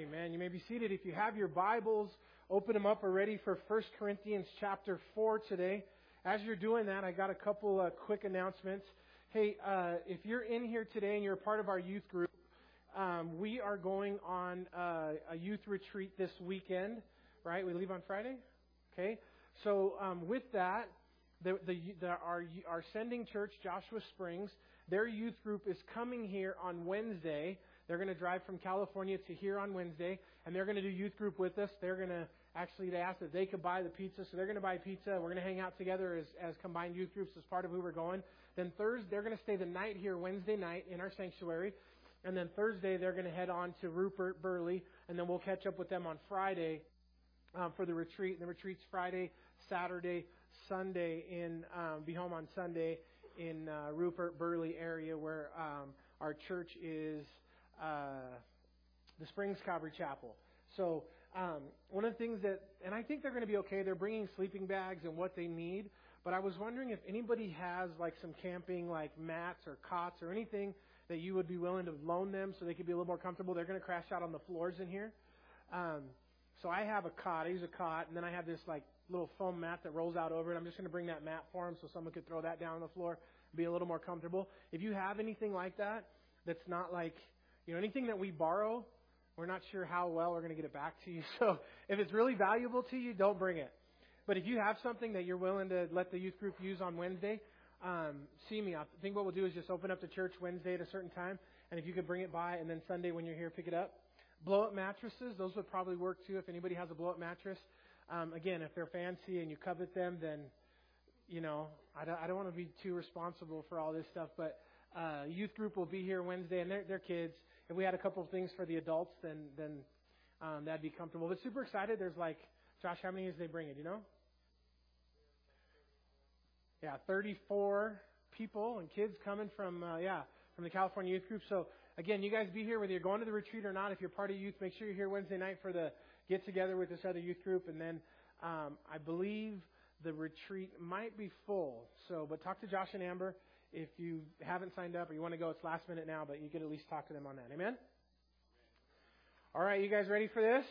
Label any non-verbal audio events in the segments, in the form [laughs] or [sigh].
Amen. You may be seated. If you have your Bibles, open them up already for 1 Corinthians chapter 4 today. As you're doing that, I got a couple uh, quick announcements. Hey, uh, if you're in here today and you're a part of our youth group, um, we are going on uh, a youth retreat this weekend, right? We leave on Friday? Okay. So um, with that, the, the, the, our, our sending church, Joshua Springs, their youth group is coming here on Wednesday they're going to drive from California to here on Wednesday, and they're going to do youth group with us. They're going to actually they asked if they could buy the pizza, so they're going to buy pizza. We're going to hang out together as, as combined youth groups as part of who we're going. Then Thursday, they're going to stay the night here Wednesday night in our sanctuary, and then Thursday they're going to head on to Rupert Burley, and then we'll catch up with them on Friday um, for the retreat. And the retreat's Friday, Saturday, Sunday in um, be home on Sunday in uh, Rupert Burley area where um, our church is uh, the Springs Calvary Chapel. So um, one of the things that, and I think they're going to be okay. They're bringing sleeping bags and what they need. But I was wondering if anybody has like some camping, like mats or cots or anything that you would be willing to loan them so they could be a little more comfortable. They're going to crash out on the floors in here. Um, so I have a cot. I use a cot, and then I have this like little foam mat that rolls out over it. I'm just going to bring that mat for them so someone could throw that down on the floor, be a little more comfortable. If you have anything like that, that's not like you know, anything that we borrow, we're not sure how well we're going to get it back to you. [laughs] So if it's really valuable to you, don't bring it. But if you have something that you're willing to let the youth group use on Wednesday, um, see me. I think what we'll do is just open up the church Wednesday at a certain time, and if you could bring it by, and then Sunday when you're here, pick it up. Blow up mattresses, those would probably work too. If anybody has a blow up mattress, um, again, if they're fancy and you covet them, then you know I don't, I don't want to be too responsible for all this stuff, but uh, youth group will be here Wednesday, and they're, they're kids. If we had a couple of things for the adults, then then um, that'd be comfortable. But super excited. There's like, Josh, how many is they bringing? You know? Yeah, 34 people and kids coming from uh, yeah from the California Youth Group. So again, you guys be here whether you're going to the retreat or not. If you're part of youth, make sure you're here Wednesday night for the get together with this other youth group, and then um, I believe the retreat might be full. So, but talk to Josh and Amber. If you haven't signed up or you want to go, it's last minute now, but you could at least talk to them on that. Amen? All right, you guys ready for this?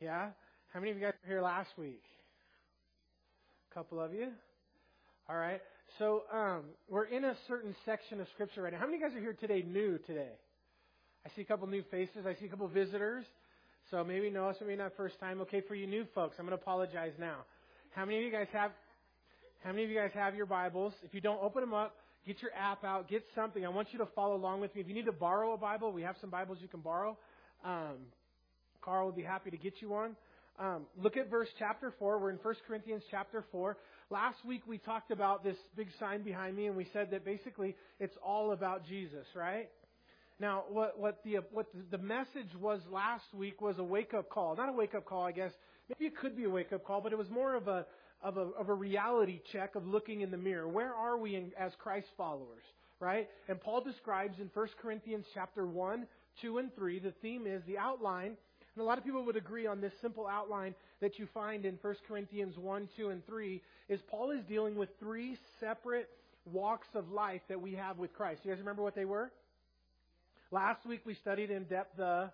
Yeah? How many of you guys were here last week? A couple of you? All right. So um, we're in a certain section of Scripture right now. How many of you guys are here today new today? I see a couple new faces. I see a couple visitors. So maybe no, so maybe not first time. Okay, for you new folks, I'm going to apologize now. How many of you guys have how many of you guys have your Bibles? If you don't, open them up. Get your app out. Get something. I want you to follow along with me. If you need to borrow a Bible, we have some Bibles you can borrow. Um, Carl would be happy to get you one. Um, look at verse chapter 4. We're in 1 Corinthians chapter 4. Last week we talked about this big sign behind me, and we said that basically it's all about Jesus, right? Now, what, what, the, what the message was last week was a wake up call. Not a wake up call, I guess. Maybe it could be a wake up call, but it was more of a, of a, of a reality check of looking in the mirror. Where are we in, as Christ followers? Right? And Paul describes in 1 Corinthians chapter 1, 2, and 3, the theme is the outline. And a lot of people would agree on this simple outline that you find in 1 Corinthians 1, 2, and 3 is Paul is dealing with three separate walks of life that we have with Christ. You guys remember what they were? Last week we studied in depth the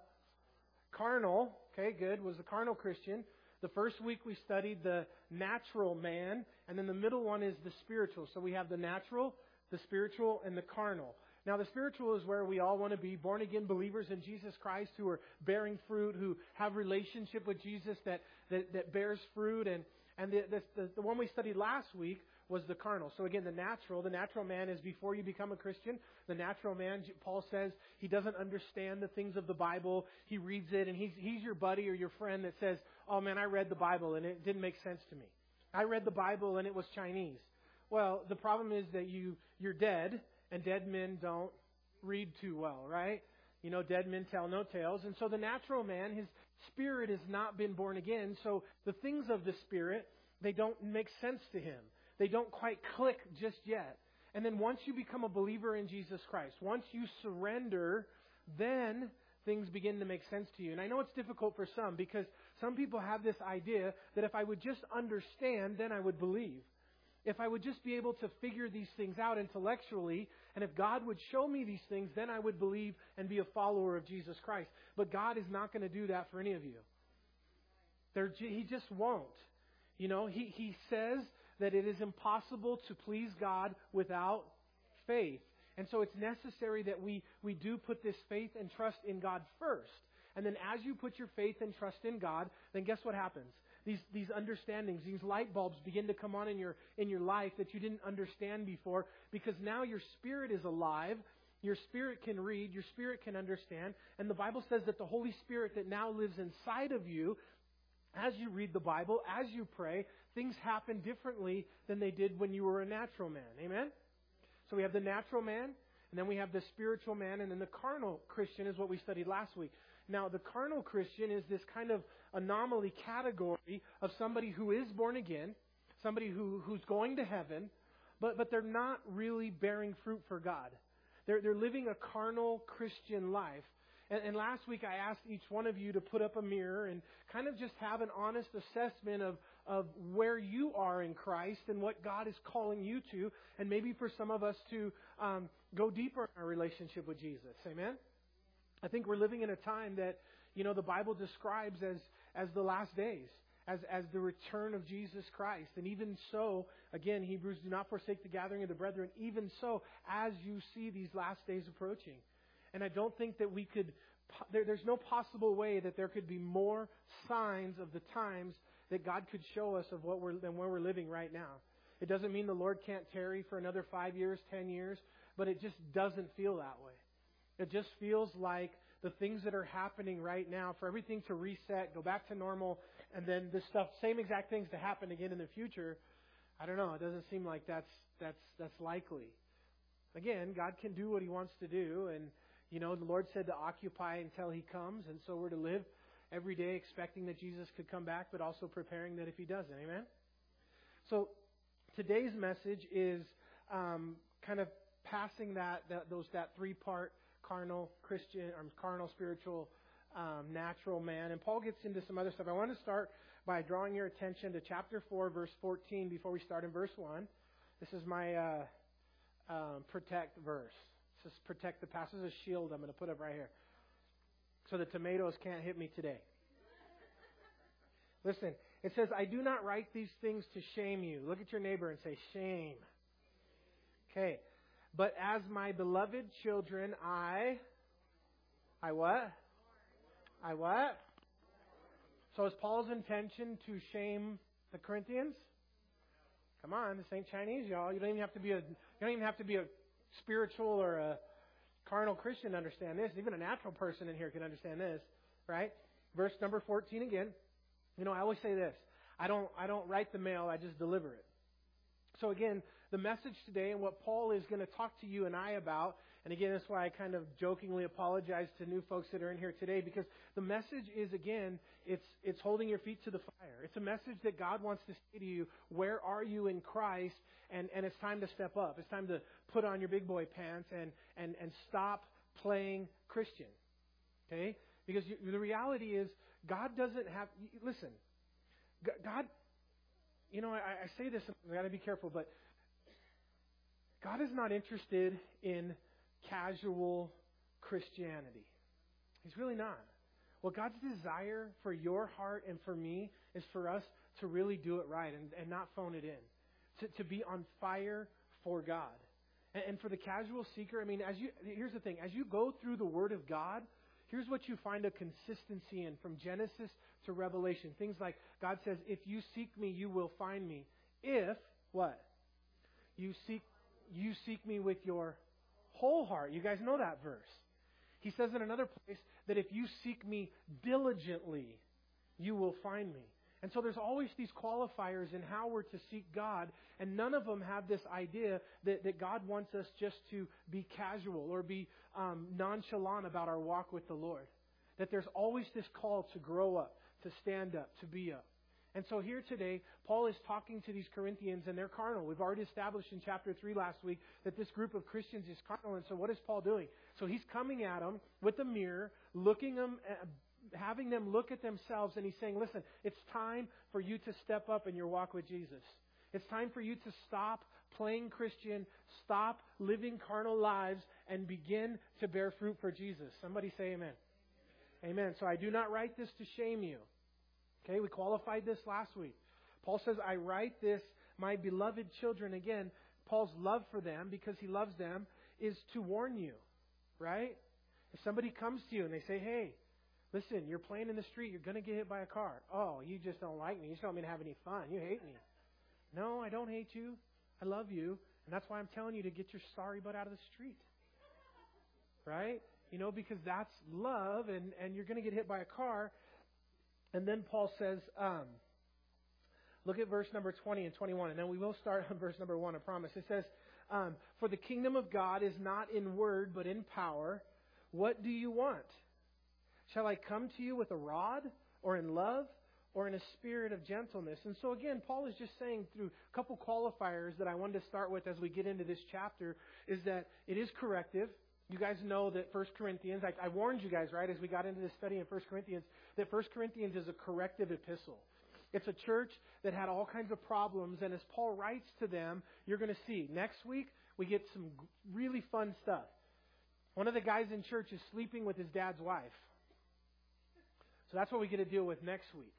carnal, okay, good, was the carnal Christian. The first week we studied the natural man, and then the middle one is the spiritual. So we have the natural, the spiritual, and the carnal. Now, the spiritual is where we all want to be born again believers in Jesus Christ who are bearing fruit, who have relationship with Jesus that, that, that bears fruit. And, and the, the, the one we studied last week was the carnal. So again, the natural, the natural man is before you become a Christian. The natural man, Paul says, he doesn't understand the things of the Bible. He reads it and he's, he's your buddy or your friend that says, oh man, I read the Bible and it didn't make sense to me. I read the Bible and it was Chinese. Well, the problem is that you, you're dead and dead men don't read too well, right? You know, dead men tell no tales. And so the natural man, his spirit has not been born again. So the things of the spirit, they don't make sense to him. They don't quite click just yet. And then once you become a believer in Jesus Christ, once you surrender, then things begin to make sense to you. And I know it's difficult for some because some people have this idea that if I would just understand, then I would believe. if I would just be able to figure these things out intellectually, and if God would show me these things, then I would believe and be a follower of Jesus Christ. But God is not going to do that for any of you. He just won't. You know, he, he says that it is impossible to please God without faith. And so it's necessary that we, we do put this faith and trust in God first. And then as you put your faith and trust in God, then guess what happens? These, these understandings, these light bulbs begin to come on in your, in your life that you didn't understand before because now your spirit is alive. Your spirit can read, your spirit can understand, and the Bible says that the Holy Spirit that now lives inside of you, as you read the Bible, as you pray, things happen differently than they did when you were a natural man. Amen? So we have the natural man, and then we have the spiritual man, and then the carnal Christian is what we studied last week. Now, the carnal Christian is this kind of anomaly category of somebody who is born again, somebody who, who's going to heaven, but, but they're not really bearing fruit for God. They're, they're living a carnal Christian life. And, and last week I asked each one of you to put up a mirror and kind of just have an honest assessment of, of where you are in Christ and what God is calling you to, and maybe for some of us to um, go deeper in our relationship with Jesus. Amen? I think we're living in a time that, you know, the Bible describes as, as the last days, as, as the return of Jesus Christ. And even so, again, Hebrews do not forsake the gathering of the brethren, even so, as you see these last days approaching. And I don't think that we could, there, there's no possible way that there could be more signs of the times that God could show us of what we're, than where we're living right now. It doesn't mean the Lord can't tarry for another five years, ten years, but it just doesn't feel that way. It just feels like the things that are happening right now, for everything to reset, go back to normal, and then this stuff, same exact things to happen again in the future. I don't know. It doesn't seem like that's that's that's likely. Again, God can do what He wants to do, and you know the Lord said to occupy until He comes, and so we're to live every day expecting that Jesus could come back, but also preparing that if He doesn't. Amen. So today's message is um, kind of passing that, that those that three part carnal Christian, or carnal spiritual, um, natural man. And Paul gets into some other stuff. I want to start by drawing your attention to chapter 4, verse 14, before we start in verse 1. This is my uh, um, protect verse. Is protect the past. This is a shield I'm going to put up right here. So the tomatoes can't hit me today. Listen, it says, I do not write these things to shame you. Look at your neighbor and say, shame. Okay. But as my beloved children, I, I what? I what? So is Paul's intention to shame the Corinthians? Come on, this ain't Chinese, y'all. You don't even have to be a you don't even have to be a spiritual or a carnal Christian understand this. Even a natural person in here can understand this, right? Verse number 14 again. You know, I always say this. I don't I don't write the mail, I just deliver it. So again, the message today and what Paul is going to talk to you and I about. And again, that's why I kind of jokingly apologize to new folks that are in here today because the message is again, it's it's holding your feet to the fire. It's a message that God wants to say to you, where are you in Christ? And and it's time to step up. It's time to put on your big boy pants and and and stop playing Christian. Okay? Because you, the reality is God doesn't have listen. God you know, I, I say this, I got to be careful, but God is not interested in casual Christianity. He's really not. Well, God's desire for your heart and for me is for us to really do it right and, and not phone it in, to, to be on fire for God. And, and for the casual seeker, I mean, as you here's the thing: as you go through the Word of God, here's what you find a consistency in from Genesis to Revelation. Things like God says, "If you seek me, you will find me." If what you seek you seek me with your whole heart. You guys know that verse. He says in another place that if you seek me diligently, you will find me. And so there's always these qualifiers in how we're to seek God, and none of them have this idea that, that God wants us just to be casual or be um, nonchalant about our walk with the Lord. That there's always this call to grow up, to stand up, to be up. And so here today, Paul is talking to these Corinthians and they're carnal. We've already established in chapter 3 last week that this group of Christians is carnal. And so what is Paul doing? So he's coming at them with a mirror, looking them, uh, having them look at themselves and he's saying, listen, it's time for you to step up in your walk with Jesus. It's time for you to stop playing Christian, stop living carnal lives, and begin to bear fruit for Jesus. Somebody say amen. Amen. So I do not write this to shame you. Okay, we qualified this last week. Paul says, I write this, my beloved children. Again, Paul's love for them, because he loves them, is to warn you. Right? If somebody comes to you and they say, hey, listen, you're playing in the street, you're going to get hit by a car. Oh, you just don't like me. You just don't mean to have any fun. You hate me. No, I don't hate you. I love you. And that's why I'm telling you to get your sorry butt out of the street. Right? You know, because that's love, and, and you're going to get hit by a car. And then Paul says, um, look at verse number 20 and 21, and then we will start [laughs] on verse number 1, I promise. It says, um, For the kingdom of God is not in word, but in power. What do you want? Shall I come to you with a rod, or in love, or in a spirit of gentleness? And so again, Paul is just saying through a couple qualifiers that I wanted to start with as we get into this chapter is that it is corrective. You guys know that 1 Corinthians, I, I warned you guys, right, as we got into this study in 1 Corinthians, that 1 Corinthians is a corrective epistle. It's a church that had all kinds of problems, and as Paul writes to them, you're going to see. Next week, we get some really fun stuff. One of the guys in church is sleeping with his dad's wife. So that's what we get to deal with next week.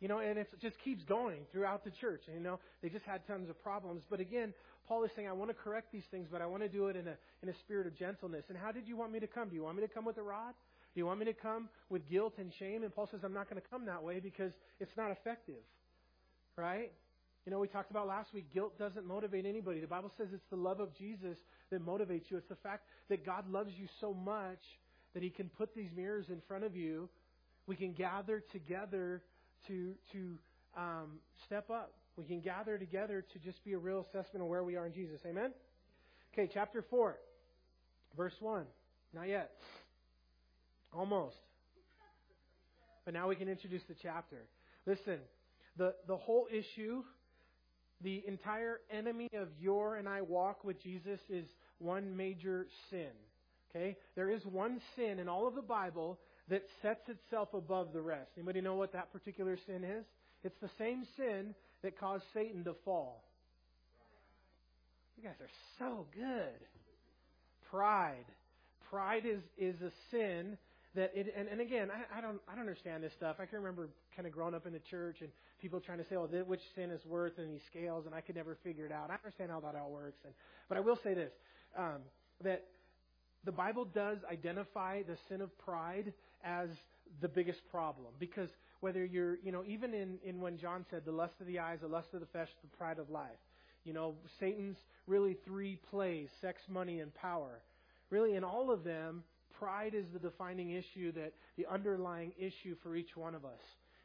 You know, and it just keeps going throughout the church. You know, they just had tons of problems. But again, Paul is saying, I want to correct these things, but I want to do it in a, in a spirit of gentleness. And how did you want me to come? Do you want me to come with a rod? Do you want me to come with guilt and shame? And Paul says, I'm not going to come that way because it's not effective. Right? You know, we talked about last week, guilt doesn't motivate anybody. The Bible says it's the love of Jesus that motivates you. It's the fact that God loves you so much that He can put these mirrors in front of you. We can gather together to, to um, step up. We can gather together to just be a real assessment of where we are in Jesus. Amen? Okay, chapter 4, verse 1. Not yet. Almost. But now we can introduce the chapter. Listen, the, the whole issue, the entire enemy of your and I walk with Jesus is one major sin. Okay? There is one sin in all of the Bible that sets itself above the rest. Anybody know what that particular sin is? It's the same sin that caused Satan to fall. You guys are so good. Pride. Pride is, is a sin that it, and, and again, I, I don't, I don't understand this stuff. I can remember kind of growing up in the church and people trying to say, oh, which sin is worth in these scales, and I could never figure it out. I understand how that all works. And, but I will say this, um, that the Bible does identify the sin of pride as the biggest problem because whether you're, you know, even in, in when John said the lust of the eyes, the lust of the flesh, the pride of life, you know, Satan's really three plays sex, money, and power. Really, in all of them, pride is the defining issue that the underlying issue for each one of us.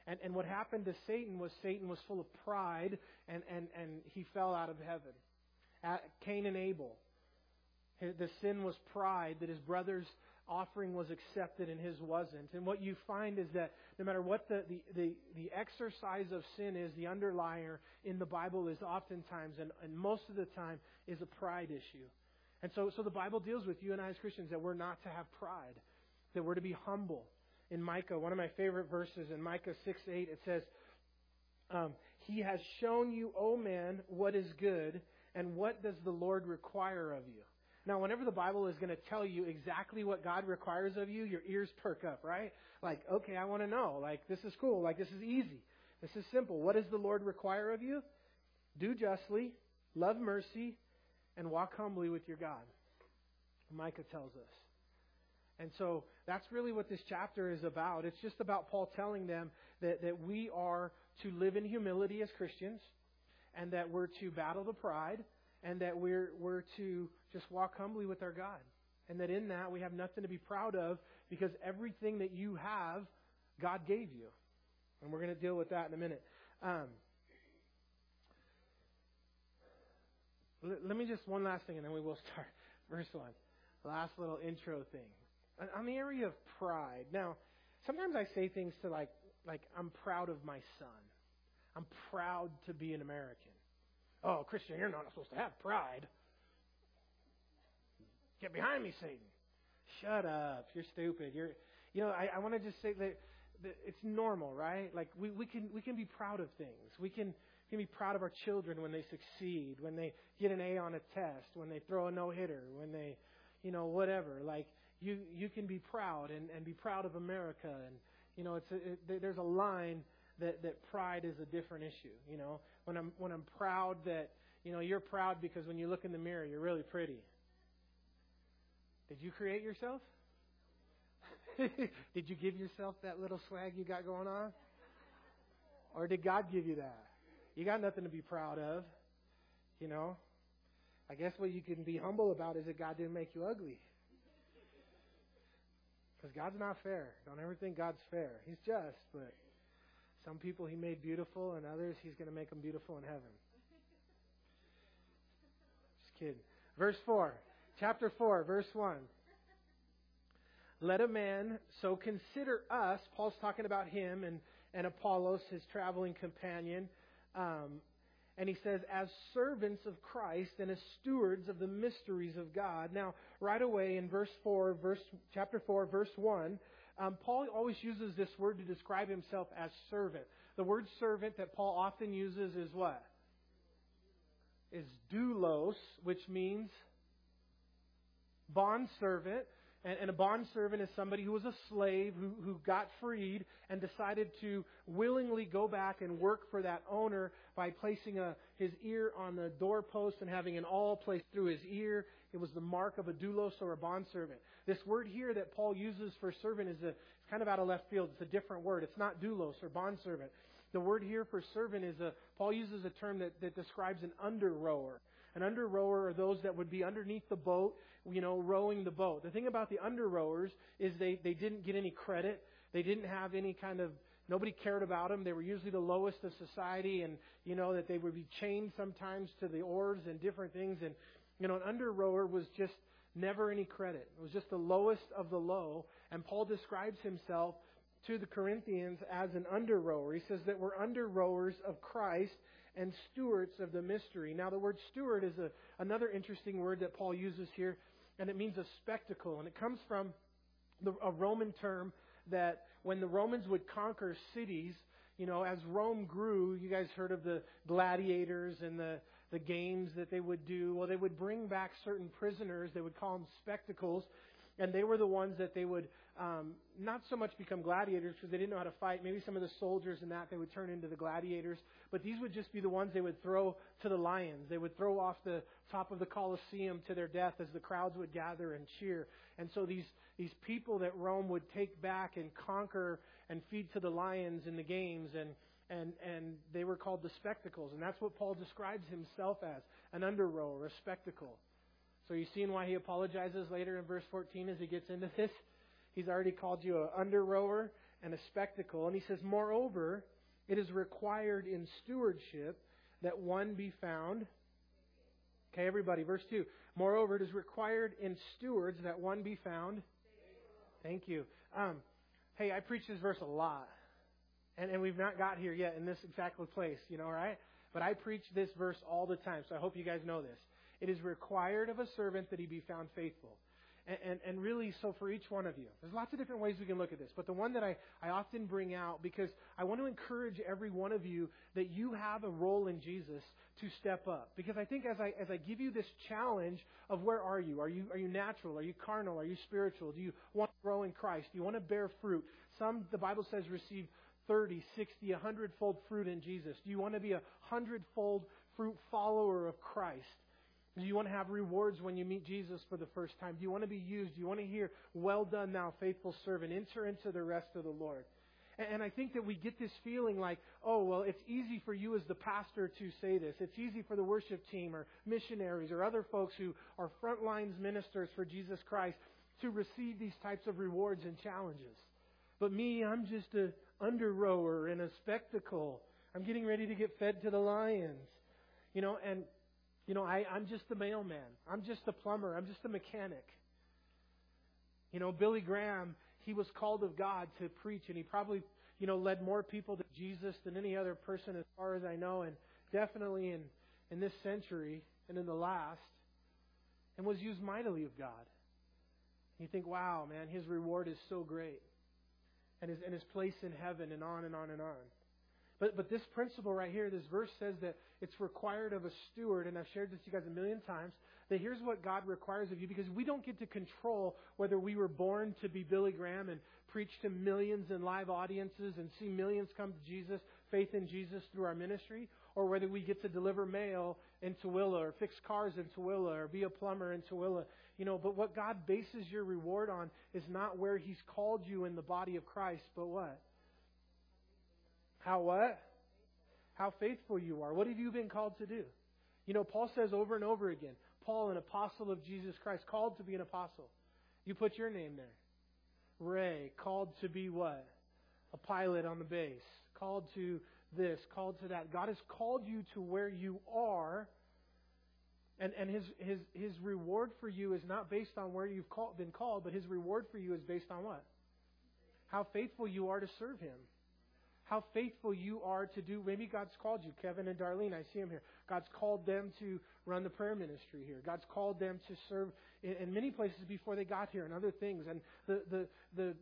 And, and what happened to Satan was Satan was full of pride and, and, and he fell out of heaven. At Cain and Abel, the sin was pride that his brother's offering was accepted and his wasn't. And what you find is that no matter what the, the, the, the exercise of sin is, the underlier in the Bible is oftentimes, and, and most of the time, is a pride issue. And so, so the Bible deals with you and I as Christians that we're not to have pride, that we're to be humble. In Micah, one of my favorite verses in Micah 6 8, it says, um, He has shown you, O man, what is good, and what does the Lord require of you? Now, whenever the Bible is going to tell you exactly what God requires of you, your ears perk up, right? Like, okay, I want to know. Like, this is cool. Like, this is easy. This is simple. What does the Lord require of you? Do justly, love mercy, and walk humbly with your God. Micah tells us. And so that's really what this chapter is about. It's just about Paul telling them that, that we are to live in humility as Christians and that we're to battle the pride and that we're, we're to just walk humbly with our God. And that in that we have nothing to be proud of because everything that you have, God gave you. And we're going to deal with that in a minute. Um, let me just one last thing and then we will [laughs] start. Verse 1. Last little intro thing. On the area of pride. Now, sometimes I say things to like, like, I'm proud of my son. I'm proud to be an American. Oh, Christian, you're not supposed to have pride. Get behind me, Satan. Shut up. You're stupid. You're, you know, I, I want to just say that, that it's normal, right? Like we, we can we can be proud of things. We can can be proud of our children when they succeed, when they get an A on a test, when they throw a no hitter, when they, you know, whatever. Like you, you can be proud and, and be proud of America. And you know, it's a, it, there's a line that that pride is a different issue. You know, when I'm when I'm proud that you know you're proud because when you look in the mirror you're really pretty. Did you create yourself? [laughs] did you give yourself that little swag you got going on? Or did God give you that? You got nothing to be proud of. You know? I guess what you can be humble about is that God didn't make you ugly. Because God's not fair. Don't ever think God's fair. He's just, but some people He made beautiful, and others He's going to make them beautiful in heaven. Just kidding. Verse 4. Chapter 4, verse 1. Let a man so consider us, Paul's talking about him and, and Apollos, his traveling companion. Um, and he says, as servants of Christ and as stewards of the mysteries of God. Now, right away in verse 4, verse, chapter 4, verse 1, um, Paul always uses this word to describe himself as servant. The word servant that Paul often uses is what? Is doulos, which means bondservant. And, and a bondservant is somebody who was a slave who, who got freed and decided to willingly go back and work for that owner by placing a, his ear on the doorpost and having an awl placed through his ear. It was the mark of a doulos or a bondservant. This word here that Paul uses for servant is a, it's kind of out of left field. It's a different word. It's not doulos or bondservant. The word here for servant is a, Paul uses a term that, that describes an under rower. An under rower are those that would be underneath the boat you know, rowing the boat. The thing about the under rowers is they, they didn't get any credit. They didn't have any kind of, nobody cared about them. They were usually the lowest of society and, you know, that they would be chained sometimes to the oars and different things. And, you know, an under rower was just never any credit. It was just the lowest of the low. And Paul describes himself to the Corinthians as an under rower. He says that we're under rowers of Christ and stewards of the mystery. Now, the word steward is a, another interesting word that Paul uses here and it means a spectacle. And it comes from the, a Roman term that when the Romans would conquer cities, you know, as Rome grew, you guys heard of the gladiators and the, the games that they would do. Well, they would bring back certain prisoners. They would call them spectacles. And they were the ones that they would um, not so much become gladiators because they didn't know how to fight. Maybe some of the soldiers and that they would turn into the gladiators. But these would just be the ones they would throw to the lions. They would throw off the top of the Colosseum to their death as the crowds would gather and cheer. And so these, these people that Rome would take back and conquer and feed to the lions in the games and and and they were called the spectacles and that's what Paul describes himself as an under rower a spectacle so you seeing why he apologizes later in verse 14 as he gets into this? He's already called you an under rower and a spectacle. And he says, Moreover, it is required in stewardship that one be found. Okay, everybody, verse 2. Moreover, it is required in stewards that one be found. Thank you. Um, hey, I preach this verse a lot. And, and we've not got here yet in this exact place, you know, right? But I preach this verse all the time, so I hope you guys know this. It is required of a servant that he be found faithful. And, and, and, really, so for each one of you, there's lots of different ways we can look at this, but the one that I, I often bring out because I want to encourage every one of you that you have a role in Jesus to step up. Because I think as I, as I give you this challenge of where are you? Are you, are you natural? Are you carnal? Are you spiritual? Do you want to grow in Christ? Do you want to bear fruit? Some, the Bible says, receive 30, 60, 100 fold fruit in Jesus. Do you want to be a hundredfold fruit follower of Christ? Do you want to have rewards when you meet Jesus for the first time? Do you want to be used? Do you want to hear, Well done, thou faithful servant? Enter into the rest of the Lord. And I think that we get this feeling like, oh, well, it's easy for you as the pastor to say this. It's easy for the worship team or missionaries or other folks who are frontlines ministers for Jesus Christ to receive these types of rewards and challenges. But me, I'm just a under rower in a spectacle. I'm getting ready to get fed to the lions. You know, and you know, I, I'm just a mailman. I'm just a plumber. I'm just a mechanic. You know, Billy Graham, he was called of God to preach, and he probably, you know, led more people to Jesus than any other person as far as I know, and definitely in, in this century and in the last, and was used mightily of God. You think, wow, man, his reward is so great. And his, and his place in heaven, and on and on and on. But, but this principle right here, this verse says that it's required of a steward, and I've shared this to you guys a million times, that here's what God requires of you because we don't get to control whether we were born to be Billy Graham and preach to millions in live audiences and see millions come to Jesus, faith in Jesus through our ministry, or whether we get to deliver mail in Tooele or fix cars in Tooele or be a plumber in Tooele. You know, but what God bases your reward on is not where He's called you in the body of Christ, but what? How what? How faithful you are. What have you been called to do? You know, Paul says over and over again, Paul, an apostle of Jesus Christ, called to be an apostle. You put your name there. Ray, called to be what? A pilot on the base. Called to this, called to that. God has called you to where you are. And, and his, his, his reward for you is not based on where you've call, been called, but his reward for you is based on what? How faithful you are to serve him how faithful you are to do. Maybe God's called you, Kevin and Darlene. I see them here. God's called them to run the prayer ministry here. God's called them to serve in, in many places before they got here and other things. And the, the, the,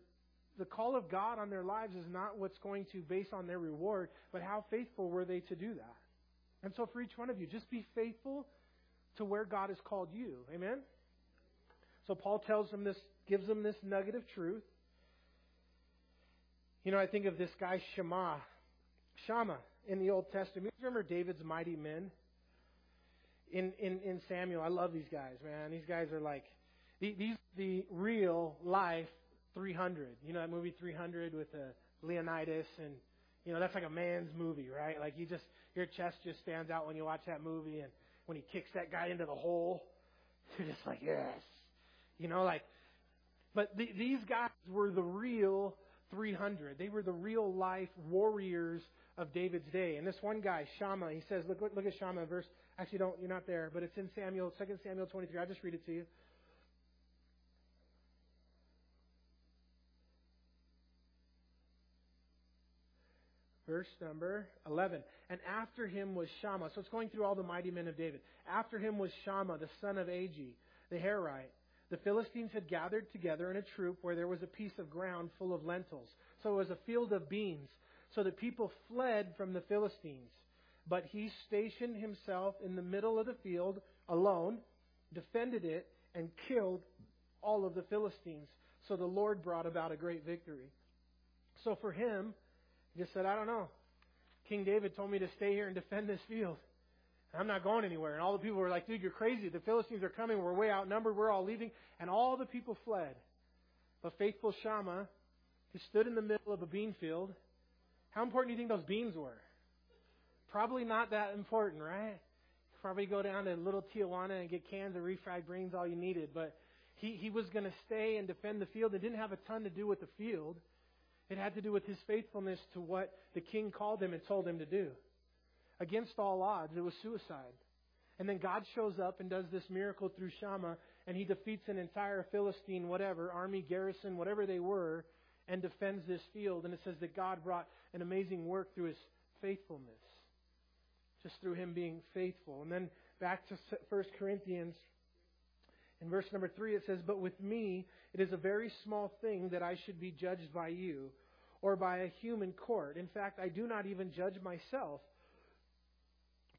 the call of God on their lives is not what's going to base on their reward, but how faithful were they to do that. And so for each one of you, just be faithful to where God has called you. Amen? So Paul tells them this, gives them this nugget of truth. You know, I think of this guy Shema, Shammah in the Old Testament. You remember David's mighty men? In, in, in Samuel, I love these guys, man. These guys are like, these the real life 300. You know that movie 300 with uh, Leonidas and you know that's like a man's movie, right? Like you just your chest just stands out when you watch that movie, and when he kicks that guy into the hole, [laughs] you're just like yes, you know, like. But the, these guys were the real 300. They were the real life warriors of David's day. And this one guy, Shammah, he says, look, look at Shammah, verse, actually don't, you're not there, but it's in Samuel, 2 Samuel 23. I'll just read it to you. Verse number 11. And after him was Shammah. So it's going through all the mighty men of David. After him was Shammah, the son of Agee, the Harite the Philistines had gathered together in a troop where there was a piece of ground full of lentils. So it was a field of beans. So the people fled from the Philistines. But he stationed himself in the middle of the field alone, defended it, and killed all of the Philistines. So the Lord brought about a great victory. So for him, he just said, I don't know. King David told me to stay here and defend this field. I'm not going anywhere. And all the people were like, dude, you're crazy. The Philistines are coming. We're way outnumbered. We're all leaving. And all the people fled. But faithful Shammah, who stood in the middle of a bean field, how important do you think those beans were? Probably not that important, right? Probably go down to little Tijuana and get cans of refried beans all you needed. But he, he was going to stay and defend the field. It didn't have a ton to do with the field. It had to do with his faithfulness to what the king called him and told him to do against all odds. It was suicide. And then God shows up and does this miracle through Shammah, and he defeats an entire Philistine, whatever, army, garrison, whatever they were, and defends this field. And it says that God brought an amazing work through his faithfulness, just through him being faithful. And then back to 1 Corinthians. In verse number 3, it says, But with me it is a very small thing that I should be judged by you or by a human court. In fact, I do not even judge myself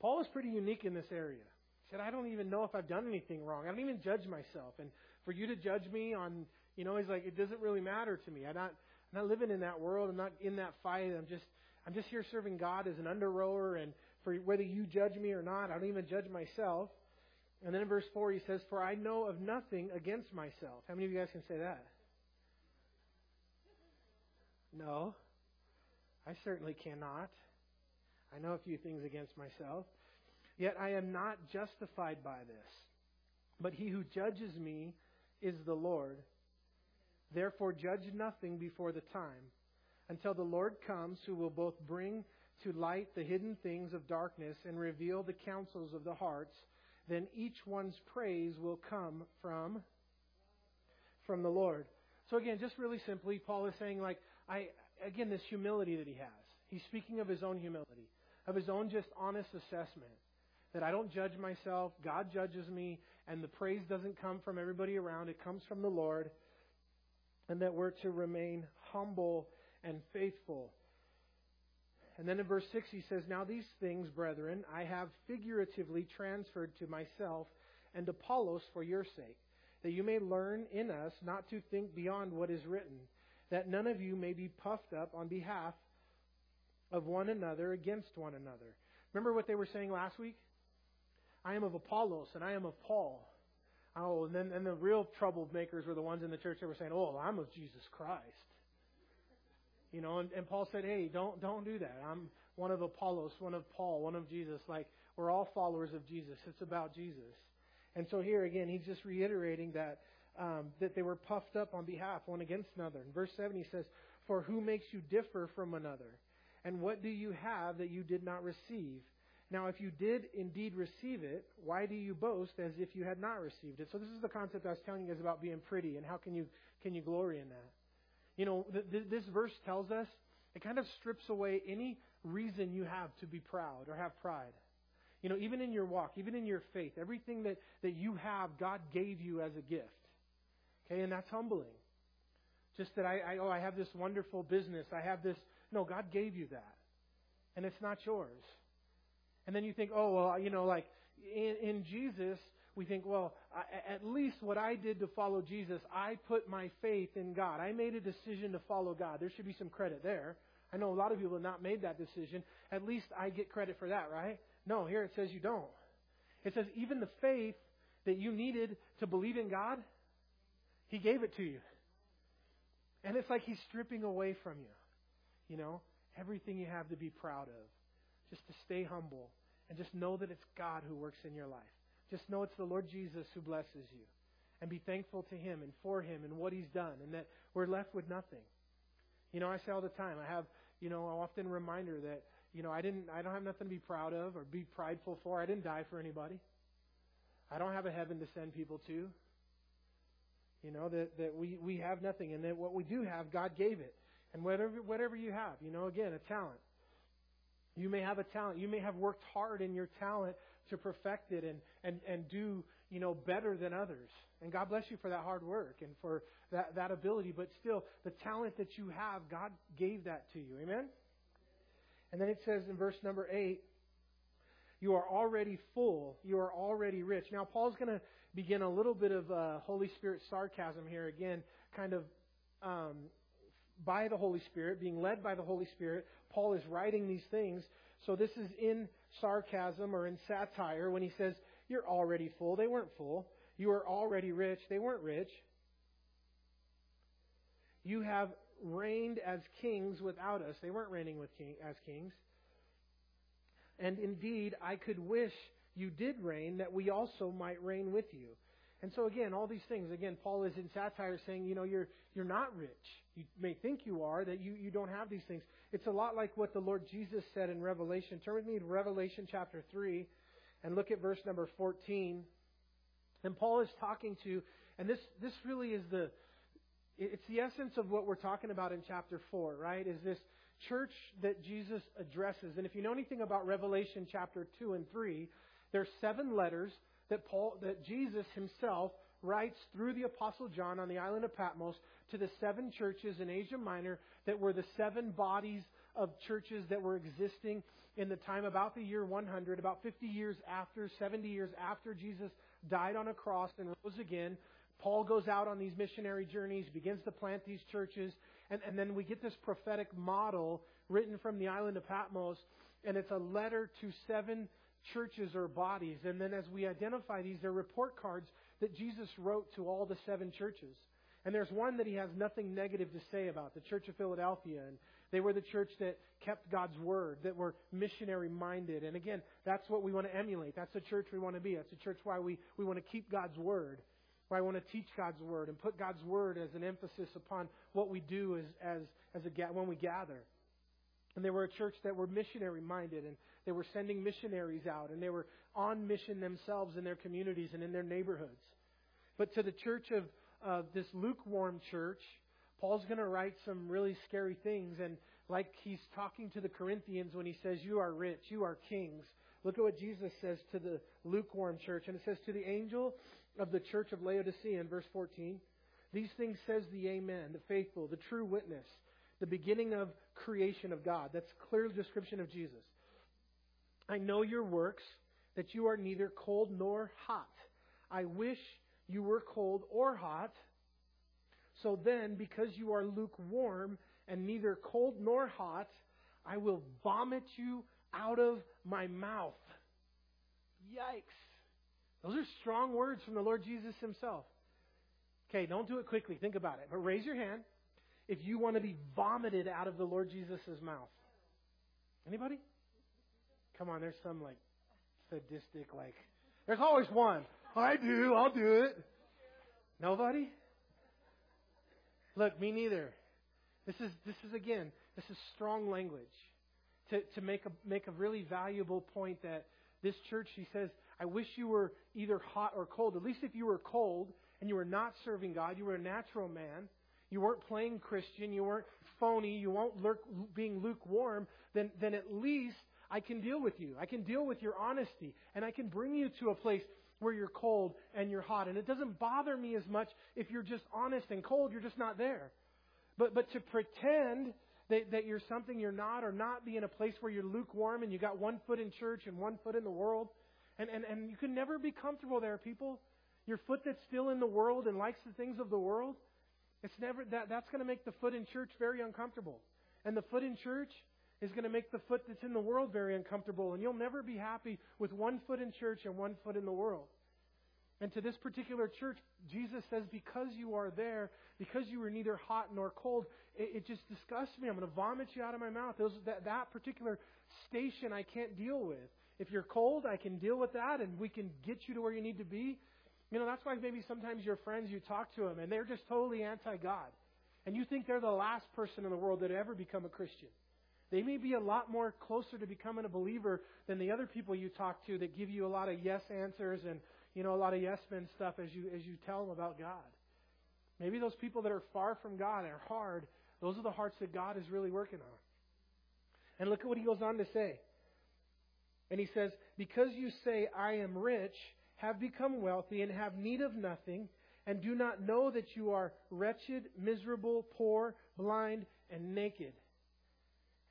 Paul is pretty unique in this area. He said, I don't even know if I've done anything wrong. I don't even judge myself. And for you to judge me on, you know, he's like, it doesn't really matter to me. I'm not, I'm not living in that world. I'm not in that fight. I'm just, I'm just here serving God as an under rower. And for whether you judge me or not, I don't even judge myself. And then in verse 4, he says, For I know of nothing against myself. How many of you guys can say that? No. I certainly cannot. I know a few things against myself. Yet I am not justified by this. But he who judges me is the Lord. Therefore, judge nothing before the time, until the Lord comes, who will both bring to light the hidden things of darkness and reveal the counsels of the hearts. Then each one's praise will come from from the Lord. So again, just really simply, Paul is saying, like, I again, this humility that he has. He's speaking of his own humility of his own just honest assessment. That I don't judge myself, God judges me, and the praise doesn't come from everybody around, it comes from the Lord, and that we're to remain humble and faithful. And then in verse 6 he says, Now these things, brethren, I have figuratively transferred to myself and Apollos for your sake, that you may learn in us not to think beyond what is written, that none of you may be puffed up on behalf of one another against one another. Remember what they were saying last week? I am of Apollos and I am of Paul. Oh, and then and the real troublemakers were the ones in the church that were saying, "Oh, I'm of Jesus Christ." You know, and, and Paul said, "Hey, don't don't do that. I'm one of Apollos, one of Paul, one of Jesus. Like we're all followers of Jesus. It's about Jesus." And so here again, he's just reiterating that um, that they were puffed up on behalf one against another. In verse seven, he says, "For who makes you differ from another? And what do you have that you did not receive?" Now, if you did indeed receive it, why do you boast as if you had not received it? So this is the concept I was telling you guys about being pretty, and how can you can you glory in that? You know, th- th- this verse tells us it kind of strips away any reason you have to be proud or have pride. You know, even in your walk, even in your faith, everything that, that you have, God gave you as a gift. Okay, and that's humbling. Just that I, I oh I have this wonderful business, I have this. No, God gave you that, and it's not yours. And then you think, oh, well, you know, like in, in Jesus, we think, well, I, at least what I did to follow Jesus, I put my faith in God. I made a decision to follow God. There should be some credit there. I know a lot of people have not made that decision. At least I get credit for that, right? No, here it says you don't. It says even the faith that you needed to believe in God, He gave it to you. And it's like He's stripping away from you, you know, everything you have to be proud of just to stay humble and just know that it's God who works in your life. Just know it's the Lord Jesus who blesses you. And be thankful to Him and for Him and what He's done, and that we're left with nothing. You know, I say all the time, I have, you know, often reminder that, you know, I didn't, I don't have nothing to be proud of or be prideful for. I didn't die for anybody. I don't have a heaven to send people to. You know, that, that we, we have nothing, and that what we do have, God gave it. And whatever, whatever you have, you know, again, a talent. You may have a talent. You may have worked hard in your talent to perfect it and, and, and do, you know, better than others. And God bless you for that hard work and for that, that ability. But still, the talent that you have, God gave that to you. Amen? And then it says in verse number 8, you are already full. You are already rich. Now, Paul's going to begin a little bit of uh, Holy Spirit sarcasm here again, kind of um, by the Holy Spirit, being led by the Holy Spirit, Paul is writing these things. So this is in sarcasm or in satire when he says, You're already full. They weren't full. You are already rich. They weren't rich. You have reigned as kings without us. They weren't reigning with king, as kings. And indeed, I could wish you did reign, that we also might reign with you. And so again, all these things, again, Paul is in satire saying, you know, you're, you're not rich. You may think you are, that you, you don't have these things. It's a lot like what the Lord Jesus said in Revelation. Turn with me to Revelation chapter 3 and look at verse number 14. And Paul is talking to, and this, this really is the, it's the essence of what we're talking about in chapter 4, right? Is this church that Jesus addresses. And if you know anything about Revelation chapter 2 and 3, there's seven letters that Paul, that Jesus himself writes through the apostle John on the island of Patmos to the seven churches in Asia Minor that were the seven bodies of churches that were existing in the time about the year 100, about 50 years after, 70 years after Jesus died on a cross and rose again. Paul goes out on these missionary journeys, begins to plant these churches, and, and then we get this prophetic model written from the island of Patmos, and it's a letter to seven churches or bodies. And then as we identify these, they're report cards that Jesus wrote to all the seven churches. And there's one that he has nothing negative to say about, the Church of Philadelphia. And they were the church that kept God's word, that were missionary minded. And again, that's what we want to emulate. That's the church we want to be. That's the church why we, we want to keep God's word, why I want to teach God's word and put God's word as an emphasis upon what we do as, as, as a, when we gather. And they were a church that were missionary minded and they were sending missionaries out and they were on mission themselves in their communities and in their neighborhoods. But to the church of uh, this lukewarm church, Paul's going to write some really scary things. And like he's talking to the Corinthians when he says, You are rich, you are kings. Look at what Jesus says to the lukewarm church. And it says, To the angel of the church of Laodicea in verse 14, These things says the Amen, the faithful, the true witness the beginning of creation of God. That's clear description of Jesus. I know your works, that you are neither cold nor hot. I wish you were cold or hot. So then, because you are lukewarm and neither cold nor hot, I will vomit you out of my mouth. Yikes. Those are strong words from the Lord Jesus himself. Okay, don't do it quickly. Think about it. But raise your hand if you want to be vomited out of the Lord Jesus' mouth. Anybody? Come on, there's some like sadistic, like, there's always one. I do, I'll do it. Nobody? Look, me neither. This is, this is again, this is strong language to, to make, a, make a really valuable point that this church, she says, I wish you were either hot or cold. At least if you were cold and you were not serving God, you were a natural man, you weren't playing Christian, you weren't phony, you weren't lurk, being lukewarm, then, then at least I can deal with you. I can deal with your honesty, and I can bring you to a place where you're cold and you're hot. And it doesn't bother me as much if you're just honest and cold, you're just not there. But, but to pretend that, that you're something you're not, or not be in a place where you're lukewarm and you got one foot in church and one foot in the world, and, and, and you can never be comfortable there, people. Your foot that's still in the world and likes the things of the world, it's never that that's going to make the foot in church very uncomfortable. And the foot in church is going to make the foot that's in the world very uncomfortable. And you'll never be happy with one foot in church and one foot in the world. And to this particular church, Jesus says, because you are there, because you are neither hot nor cold, it, it just disgusts me. I'm going to vomit you out of my mouth. Those, that, that particular station I can't deal with. If you're cold, I can deal with that and we can get you to where you need to be. You know, that's why maybe sometimes your friends, you talk to them and they're just totally anti God. And you think they're the last person in the world that ever become a Christian. They may be a lot more closer to becoming a believer than the other people you talk to that give you a lot of yes answers and, you know, a lot of yes men stuff as you, as you tell them about God. Maybe those people that are far from God are hard. Those are the hearts that God is really working on. And look at what he goes on to say. And he says, Because you say, I am rich, have become wealthy, and have need of nothing, and do not know that you are wretched, miserable, poor, blind, and naked.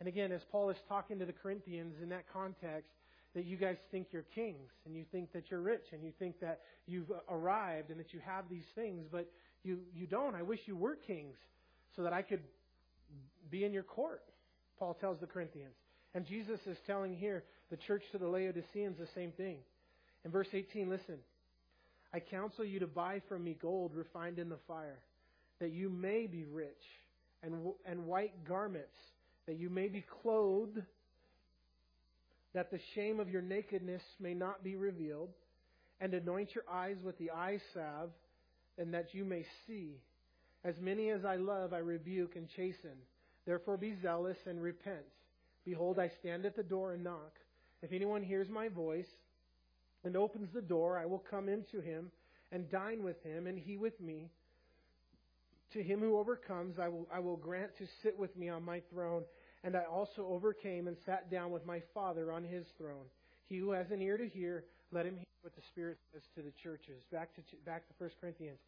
And again, as Paul is talking to the Corinthians in that context, that you guys think you're kings and you think that you're rich and you think that you've arrived and that you have these things, but you, you don't. I wish you were kings so that I could be in your court, Paul tells the Corinthians. And Jesus is telling here the church to the Laodiceans the same thing. In verse 18, listen. I counsel you to buy from me gold refined in the fire, that you may be rich, and, and white garments that you may be clothed, that the shame of your nakedness may not be revealed, and anoint your eyes with the eye salve, and that you may see. As many as I love, I rebuke and chasten. Therefore be zealous and repent. Behold, I stand at the door and knock. If anyone hears my voice and opens the door, I will come into him and dine with him, and he with me. To him who overcomes, I will, I will grant to sit with me on my throne, and I also overcame and sat down with my Father on his throne. He who has an ear to hear, let him hear what the Spirit says to the churches. Back to, back to 1 Corinthians.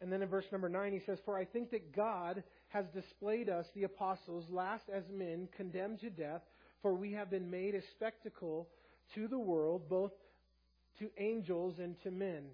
And then in verse number 9, he says, For I think that God has displayed us, the apostles, last as men condemned to death, for we have been made a spectacle to the world, both to angels and to men.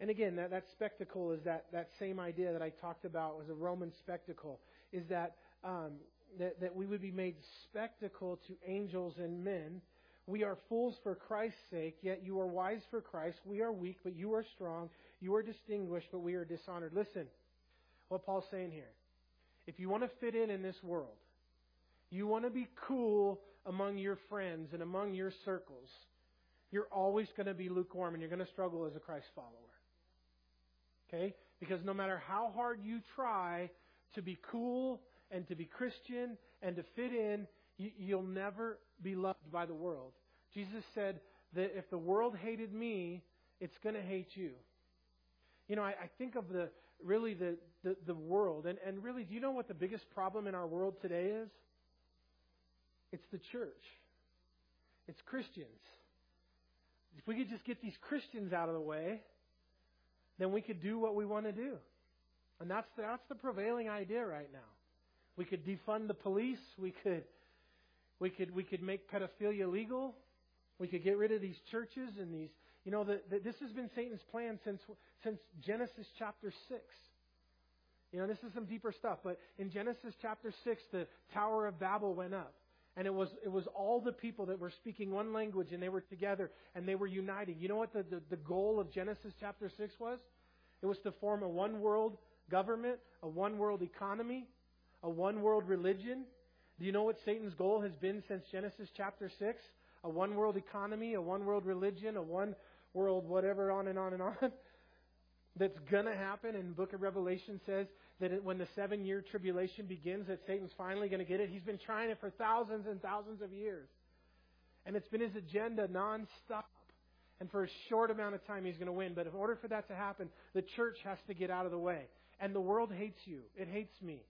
And again, that, that spectacle is that, that same idea that I talked about was a Roman spectacle, is that, um, that, that we would be made spectacle to angels and men. We are fools for Christ's sake, yet you are wise for Christ. We are weak, but you are strong. You are distinguished, but we are dishonored. Listen, what Paul's saying here. If you want to fit in in this world, you want to be cool among your friends and among your circles, you're always going to be lukewarm and you're going to struggle as a Christ follower. Okay? Because no matter how hard you try to be cool and to be Christian and to fit in, you, will never be loved by the world. Jesus said that if the world hated me, it's going to hate you. You know, I, I think of the really the, the, the world, and, and really, do you know what the biggest problem in our world today is? It's the church. It's Christians. If we could just get these Christians out of the way, then we could do what we want to do. And that's the, that's the prevailing idea right now. We could defund the police. We could, we could, we could make pedophilia legal. We could get rid of these churches and these. You know, the, the, this has been Satan's plan since since Genesis chapter six. You know, this is some deeper stuff. But in Genesis chapter six, the Tower of Babel went up. And it was, it was all the people that were speaking one language and they were together and they were uniting. You know what the, the, the goal of Genesis chapter 6 was? It was to form a one world government, a one world economy, a one world religion. Do you know what Satan's goal has been since Genesis chapter 6? A one world economy, a one world religion, a one world whatever, on and on and on. [laughs] That's to happen. And the book of Revelation says that when the seven year tribulation begins, that Satan's finally going to get it. He's been trying it for thousands and thousands of years. And it's been his agenda nonstop. And for a short amount of time, he's going to win. But in order for that to happen, the church has to get out of the way. And the world hates you. It hates me.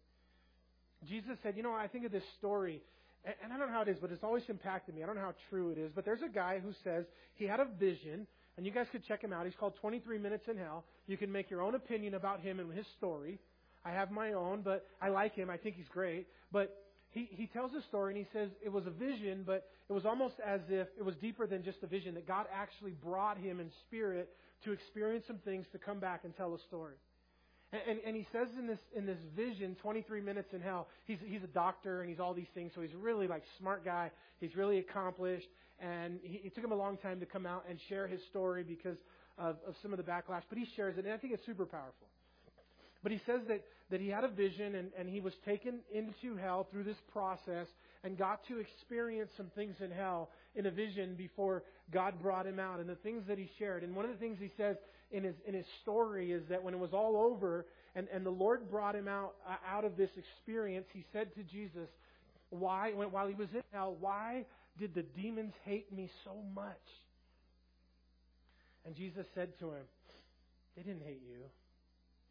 Jesus said, You know, I think of this story, and I don't know how it is, but it's always impacted me. I don't know how true it is. But there's a guy who says he had a vision, and you guys could check him out. He's called 23 Minutes in Hell. You can make your own opinion about him and his story. I have my own, but I like him. I think he's great. But he, he tells a story and he says it was a vision, but it was almost as if it was deeper than just a vision, that God actually brought him in spirit to experience some things to come back and tell a story. And, and, and he says in this, in this vision, 23 minutes in hell, he's, he's a doctor and he's all these things, so he's really like smart guy. He's really accomplished. And he, it took him a long time to come out and share his story because of, of some of the backlash, but he shares it, and I think it's super powerful. But he says that, that he had a vision and, and he was taken into hell through this process and got to experience some things in hell in a vision before God brought him out and the things that he shared. And one of the things he says in his, in his story is that when it was all over and, and the Lord brought him out, uh, out of this experience, he said to Jesus, why, while he was in hell, why did the demons hate me so much? And Jesus said to him, They didn't hate you.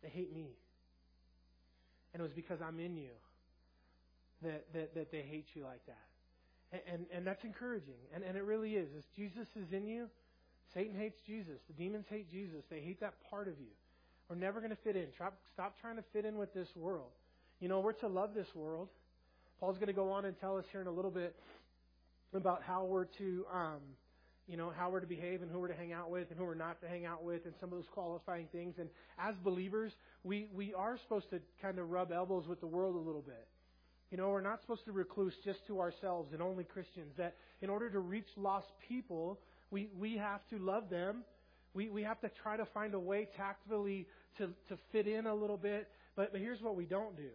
They hate me. And it was because I'm in you that, that, that they hate you like that. And, and, and that's encouraging. And, and it really is. As Jesus is in you, Satan hates Jesus. The demons hate Jesus. They hate that part of you. We're never going to fit in. Stop, stop trying to fit in with this world. You know, we're to love this world. Paul's going to go on and tell us here in a little bit about how we're to um, you know, how we're to behave and who we're to hang out with and who we're not to hang out with and some of those qualifying things. And as believers, we, we are supposed to kind of rub elbows with the world a little bit. You know, we're not supposed to recluse just to ourselves and only Christians. That in order to reach lost people, we, we have to love them. We, we have to try to find a way tactfully to, to fit in a little bit. But, but here's what we don't do.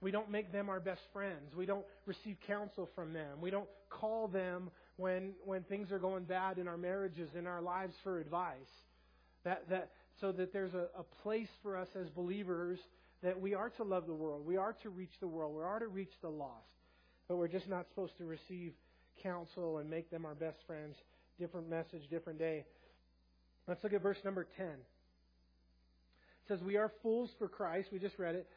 We don't make them our best friends. We don't receive counsel from them. We don't call them when, when things are going bad in our marriages, in our lives for advice. That, that, so that there's a, a place for us as believers that we are to love the world. We are to reach the world. We are to reach the lost. But we're just not supposed to receive counsel and make them our best friends. Different message, different day. Let's look at verse number 10. It says, We are fools for Christ. We just read it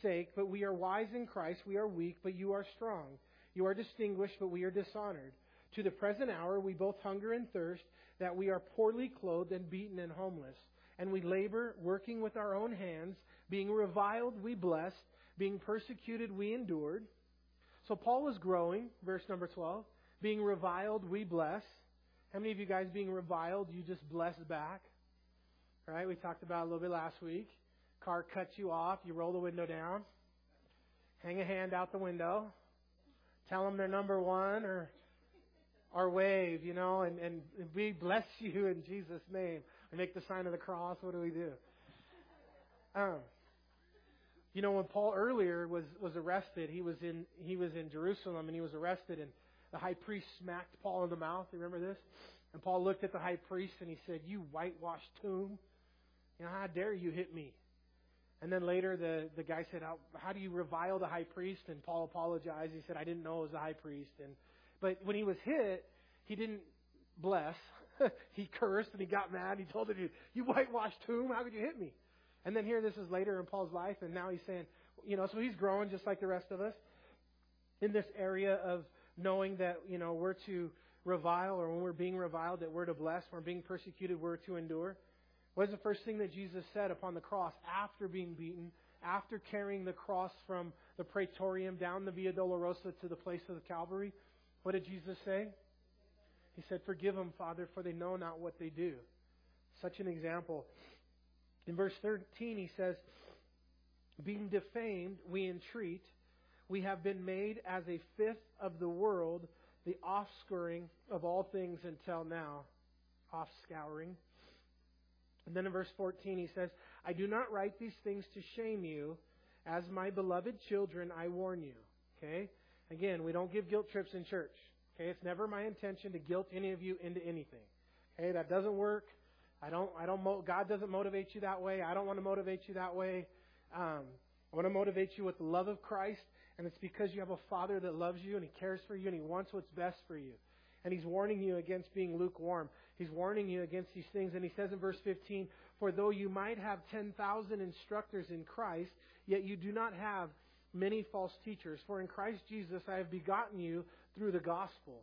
sake, but we are wise in Christ. We are weak, but you are strong. You are distinguished, but we are dishonored. To the present hour, we both hunger and thirst, that we are poorly clothed and beaten and homeless. And we labor, working with our own hands. Being reviled, we blessed. Being persecuted, we endured. So Paul was growing, verse number 12. Being reviled, we bless. How many of you guys being reviled, you just bless back? Right? We talked about a little bit last week. Car cuts you off, you roll the window down, hang a hand out the window, tell them they're number one, or or wave, you know, and, and we bless [laughs] you in Jesus' name. We make the sign of the cross. What do we do? Um, you know, when Paul earlier was was arrested, he was in he was in Jerusalem and he was arrested, and the high priest smacked Paul in the mouth. You remember this? And Paul looked at the high priest and he said, "You whitewashed tomb, you know how dare you hit me?" And then later, the, the guy said, how, how do you revile the high priest? And Paul apologized. He said, I didn't know it was the high priest. And, but when he was hit, he didn't bless. [laughs] he cursed and he got mad. He told the him, you whitewashed tomb. How could you hit me? And then here, this is later in Paul's life, and now he's saying, you know, so he's growing just like the rest of us in this area of knowing that, you know, we're to revile or when we're being reviled, that we're to bless. When we're being persecuted, we're to endure. What is the first thing that Jesus said upon the cross after being beaten, after carrying the cross from the praetorium down the Via Dolorosa to the place of the Calvary, what did Jesus say? He said, Forgive them, Father, for they know not what they do. Such an example. In verse 13, he says, Being defamed, we entreat. We have been made as a fifth of the world, the offscouring of all things until now. Offscouring. And then in verse 14, he says, I do not write these things to shame you. As my beloved children, I warn you. Okay? Again, we don't give guilt trips in church. Okay? It's never my intention to guilt any of you into anything. Okay? That doesn't work. I don't, I don't, God doesn't motivate you that way. I don't want to motivate you that way. Um, I want to motivate you with the love of Christ, and it's because you have a Father that loves you and He cares for you and He wants what's best for you. And He's warning you against being lukewarm. He's warning you against these things. And He says in verse 15, For though you might have 10,000 instructors in Christ, yet you do not have many false teachers. For in Christ Jesus I have begotten you through the gospel.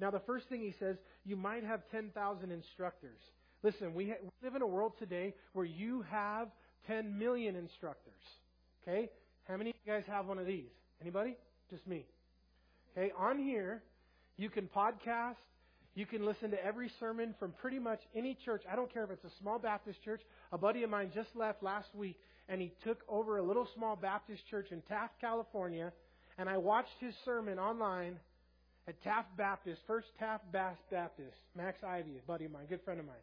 Now, the first thing He says, you might have 10,000 instructors. Listen, we, ha- we live in a world today where you have 10 million instructors. Okay? How many of you guys have one of these? Anybody? Just me. Okay, on here, you can podcast. You can listen to every sermon from pretty much any church. I don't care if it's a small Baptist church. A buddy of mine just left last week, and he took over a little small Baptist church in Taft, California, and I watched his sermon online at Taft Baptist, First Taft Baptist. Max Ivy, a buddy of mine, good friend of mine.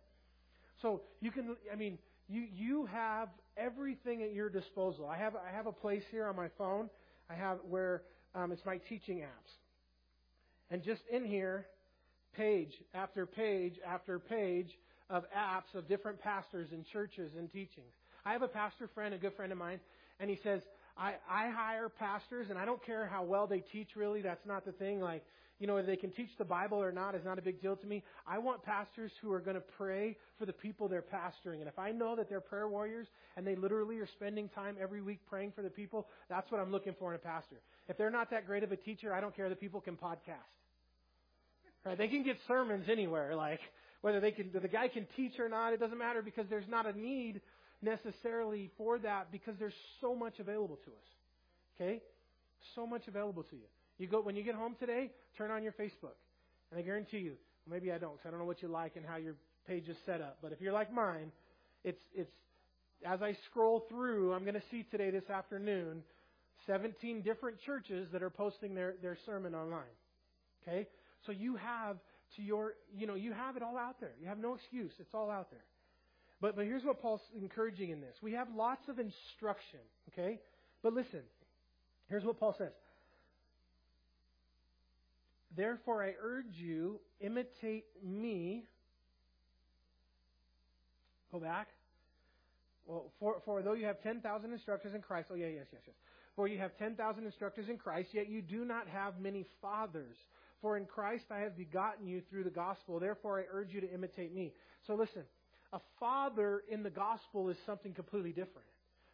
So you can, I mean, you you have everything at your disposal. I have I have a place here on my phone. I have where um, it's my teaching apps, and just in here, page after page after page of apps of different pastors and churches and teachings. I have a pastor friend, a good friend of mine, and he says, I, I hire pastors, and I don't care how well they teach, really. That's not the thing. Like, you know, whether they can teach the Bible or not is not a big deal to me. I want pastors who are going to pray for the people they're pastoring. And if I know that they're prayer warriors and they literally are spending time every week praying for the people, that's what I'm looking for in a pastor. If they're not that great of a teacher, I don't care that people can podcast. Right? They can get sermons anywhere. Like, whether they can, the guy can teach or not, it doesn't matter because there's not a need necessarily for that because there's so much available to us. Okay? So much available to you. You go when you get home today, turn on your Facebook, and I guarantee you, maybe I don't, because I don't know what you like and how your page is set up. But if you're like mine, it's it's as I scroll through, I'm going to see today this afternoon 17 different churches that are posting their their sermon online. Okay, so you have to your you know you have it all out there. You have no excuse. It's all out there. But but here's what Paul's encouraging in this. We have lots of instruction. Okay, but listen. Here's what Paul says. Therefore, I urge you, imitate me. Go back. Well, for, for though you have 10,000 instructors in Christ, oh, yeah, yes, yes, yes. For you have 10,000 instructors in Christ, yet you do not have many fathers. For in Christ I have begotten you through the gospel. Therefore, I urge you to imitate me. So listen, a father in the gospel is something completely different.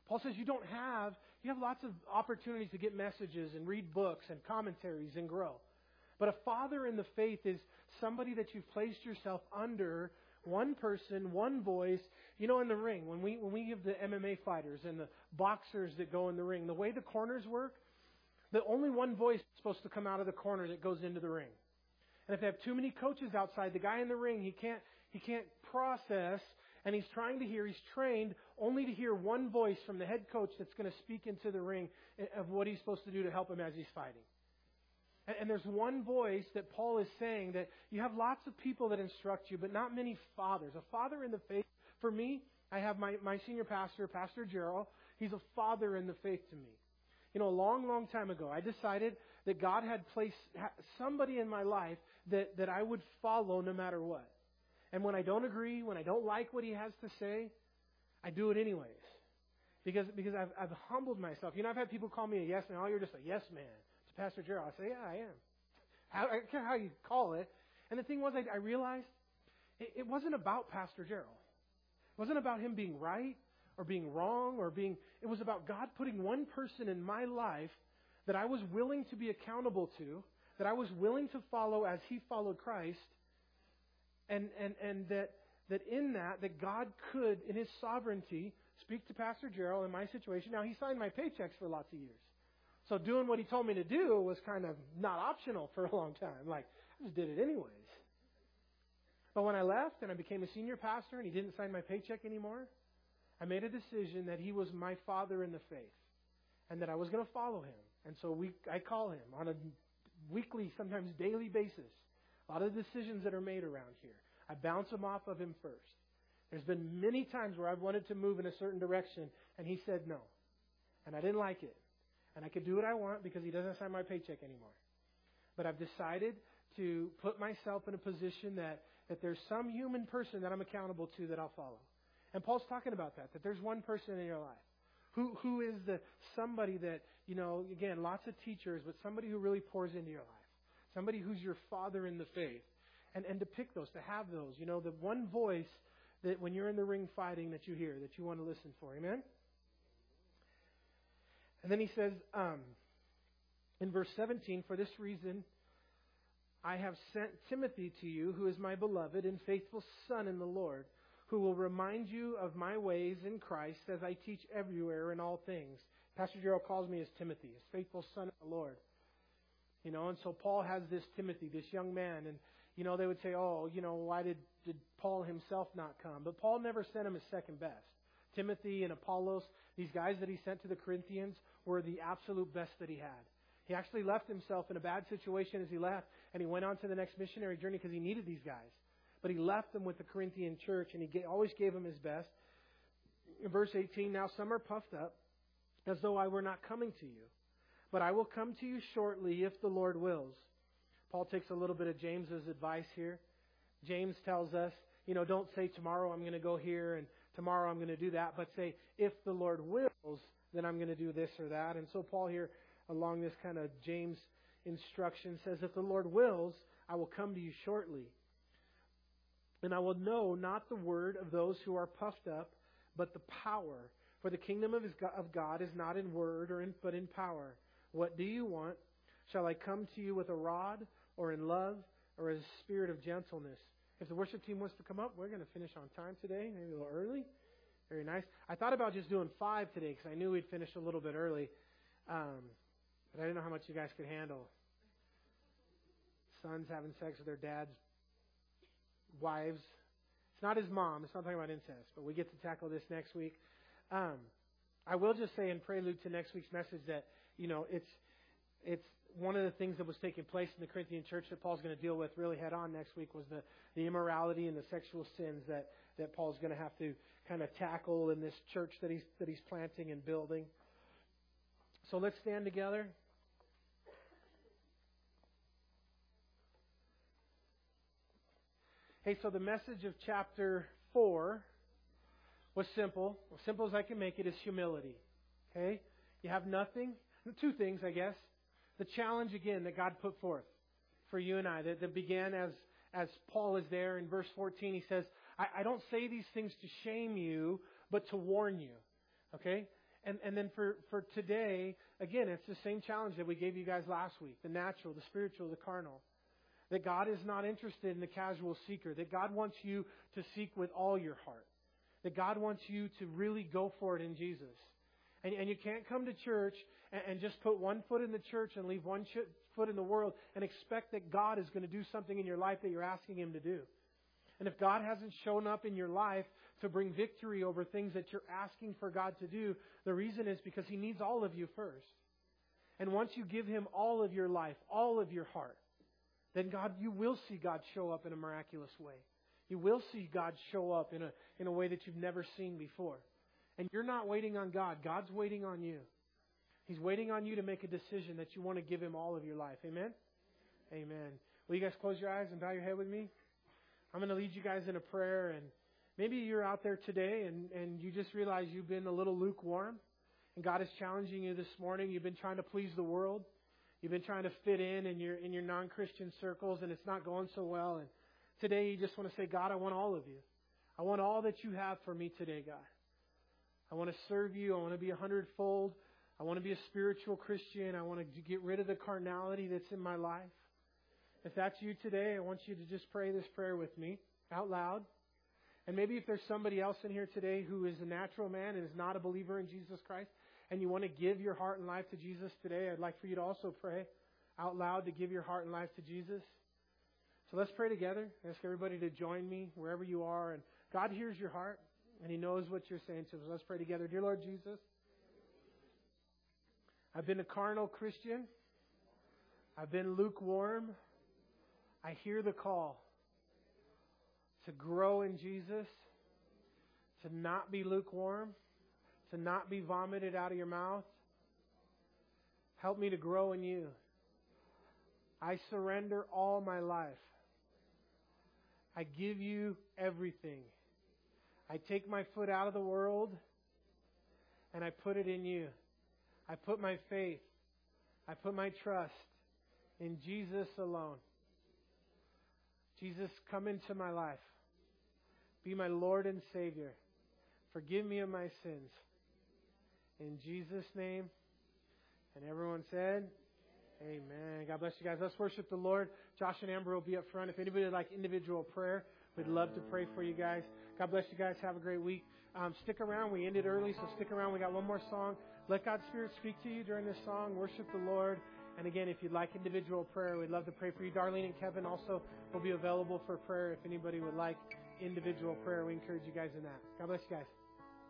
Paul says you don't have, you have lots of opportunities to get messages and read books and commentaries and grow. But a father in the faith is somebody that you've placed yourself under one person, one voice. You know, in the ring, when we when we give the MMA fighters and the boxers that go in the ring, the way the corners work, the only one voice is supposed to come out of the corner that goes into the ring. And if they have too many coaches outside, the guy in the ring, he can't he can't process and he's trying to hear, he's trained only to hear one voice from the head coach that's going to speak into the ring eh, of what he's supposed to do to help him as he's fighting. And, and there's one voice that Paul is saying that you have lots of people that instruct you, but not many fathers. A father in the faith, for me, I have my, my senior pastor, Pastor Gerald. He's a father in the faith to me. You know, a long, long time ago, I decided that God had placed somebody in my life that, that I would follow no matter what. And when I don't agree, when I don't like what he has to say, I do it anyways. Because, because I've, I've humbled myself. You know, I've had people call me a yes man. Oh, you're just a yes man. It's Pastor Gerald. I say, yeah, I am. I don't care how you call it. And the thing was, I, I realized it, it wasn't about Pastor Gerald. It wasn't about him being right or being wrong or being. It was about God putting one person in my life that I was willing to be accountable to, that I was willing to follow as he followed Christ, and, and, and that, that in that, that God could, in his sovereignty, speak to Pastor Gerald in my situation. Now, he signed my paychecks for lots of years. So doing what he told me to do was kind of not optional for a long time. Like, I just did it anyways. But when I left and I became a senior pastor and he didn't sign my paycheck anymore, I made a decision that he was my father in the faith and that I was going to follow him. And so we, I call him on a weekly, sometimes daily basis. A lot of decisions that are made around here. I bounce them off of him first. There's been many times where I've wanted to move in a certain direction and he said no. And I didn't like it. And I could do what I want because he doesn't sign my paycheck anymore. But I've decided to put myself in a position that, that there's some human person that I'm accountable to that I'll follow. And Paul's talking about that, that there's one person in your life. Who, who is the somebody that, you know, again, lots of teachers, but somebody who really pours into your life. Somebody who's your father in the faith. And, and to pick those, to have those, you know, the one voice that when you're in the ring fighting that you hear, that you want to listen for. Amen? And then he says, um, in verse 17, for this reason, I have sent Timothy to you, who is my beloved and faithful son in the Lord, who will remind you of my ways in Christ as I teach everywhere in all things. Pastor Gerald calls me as Timothy, his faithful son in the Lord. You know, and so Paul has this Timothy, this young man, and you know, they would say, Oh, you know, why did, did Paul himself not come? But Paul never sent him his second best. Timothy and Apollos, these guys that he sent to the Corinthians, were the absolute best that he had. He actually left himself in a bad situation as he left, and he went on to the next missionary journey because he needed these guys. But he left them with the Corinthian church, and he always gave them his best. In verse 18, now some are puffed up, as though I were not coming to you. But I will come to you shortly if the Lord wills. Paul takes a little bit of James's advice here. James tells us, you know, don't say tomorrow I'm going to go here and tomorrow I'm going to do that, but say if the Lord wills, then I'm going to do this or that. And so Paul here, along this kind of James instruction, says, if the Lord wills, I will come to you shortly. And I will know not the word of those who are puffed up, but the power. For the kingdom of God is not in word, or in, but in power. What do you want? Shall I come to you with a rod, or in love, or as a spirit of gentleness? If the worship team wants to come up, we're going to finish on time today, maybe a little early. Very nice. I thought about just doing five today because I knew we'd finish a little bit early. Um, but I didn't know how much you guys could handle. Sons having sex with their dad's wives. It's not his mom. It's not talking about incest, but we get to tackle this next week. Um, I will just say in prelude to next week's message that you know it's it's one of the things that was taking place in the Corinthian church that Paul's going to deal with really head on next week was the, the immorality and the sexual sins that, that Paul's going to have to kind of tackle in this church that he's, that he's planting and building. So let's stand together. Hey, so the message of chapter 4 was simple. As simple as I can make it is humility. Okay? You have nothing. Two things, I guess the challenge again that God put forth for you and I that, that began as, as Paul is there in verse 14. He says, I, I don't say these things to shame you, but to warn you. Okay? And, and then for, for today, again, it's the same challenge that we gave you guys last week the natural, the spiritual, the carnal. That God is not interested in the casual seeker. That God wants you to seek with all your heart. That God wants you to really go for it in Jesus. And, and you can't come to church and, and just put one foot in the church and leave one ch- foot in the world and expect that God is going to do something in your life that you're asking Him to do. And if God hasn't shown up in your life to bring victory over things that you're asking for God to do, the reason is because He needs all of you first. And once you give Him all of your life, all of your heart, then God, you will see God show up in a miraculous way. You will see God show up in a, in a way that you've never seen before. And you're not waiting on God. God's waiting on you. He's waiting on you to make a decision that you want to give Him all of your life. Amen? Amen. Will you guys close your eyes and bow your head with me? I'm going to lead you guys in a prayer. And maybe you're out there today and, and you just realize you've been a little lukewarm. And God is challenging you this morning. You've been trying to please the world. You've been trying to fit in in your, in your non Christian circles, and it's not going so well. And today you just want to say, God, I want all of you. I want all that you have for me today, God. I want to serve you. I want to be a hundredfold. I want to be a spiritual Christian. I want to get rid of the carnality that's in my life. If that's you today, I want you to just pray this prayer with me out loud. And maybe if there's somebody else in here today who is a natural man and is not a believer in Jesus Christ, and you want to give your heart and life to Jesus today, I'd like for you to also pray out loud to give your heart and life to Jesus. So let's pray together. Ask everybody to join me wherever you are. And God hears your heart, and He knows what you're saying to us. Let's pray together. Dear Lord Jesus, I've been a carnal Christian. I've been lukewarm. I hear the call to grow in Jesus, to not be lukewarm, to not be vomited out of your mouth. Help me to grow in you. I surrender all my life. I give you everything. I take my foot out of the world and I put it in you. I put my faith, I put my trust in Jesus alone. Jesus, come into my life. Be my Lord and Savior. Forgive me of my sins. In Jesus' name. And everyone said, Amen. God bless you guys. Let's worship the Lord. Josh and Amber will be up front. If anybody would like individual prayer, we'd love to pray for you guys. God bless you guys. Have a great week. Um, stick around. We ended early, so stick around. We got one more song. Let God's Spirit speak to you during this song. Worship the Lord. And again, if you'd like individual prayer, we'd love to pray for you. Darlene and Kevin also will be available for prayer if anybody would like individual prayer. We encourage you guys in that. God bless you guys.